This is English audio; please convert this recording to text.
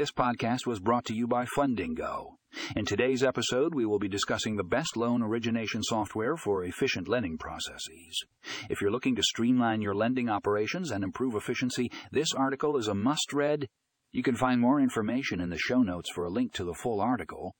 This podcast was brought to you by Fundingo. In today's episode, we will be discussing the best loan origination software for efficient lending processes. If you're looking to streamline your lending operations and improve efficiency, this article is a must read. You can find more information in the show notes for a link to the full article.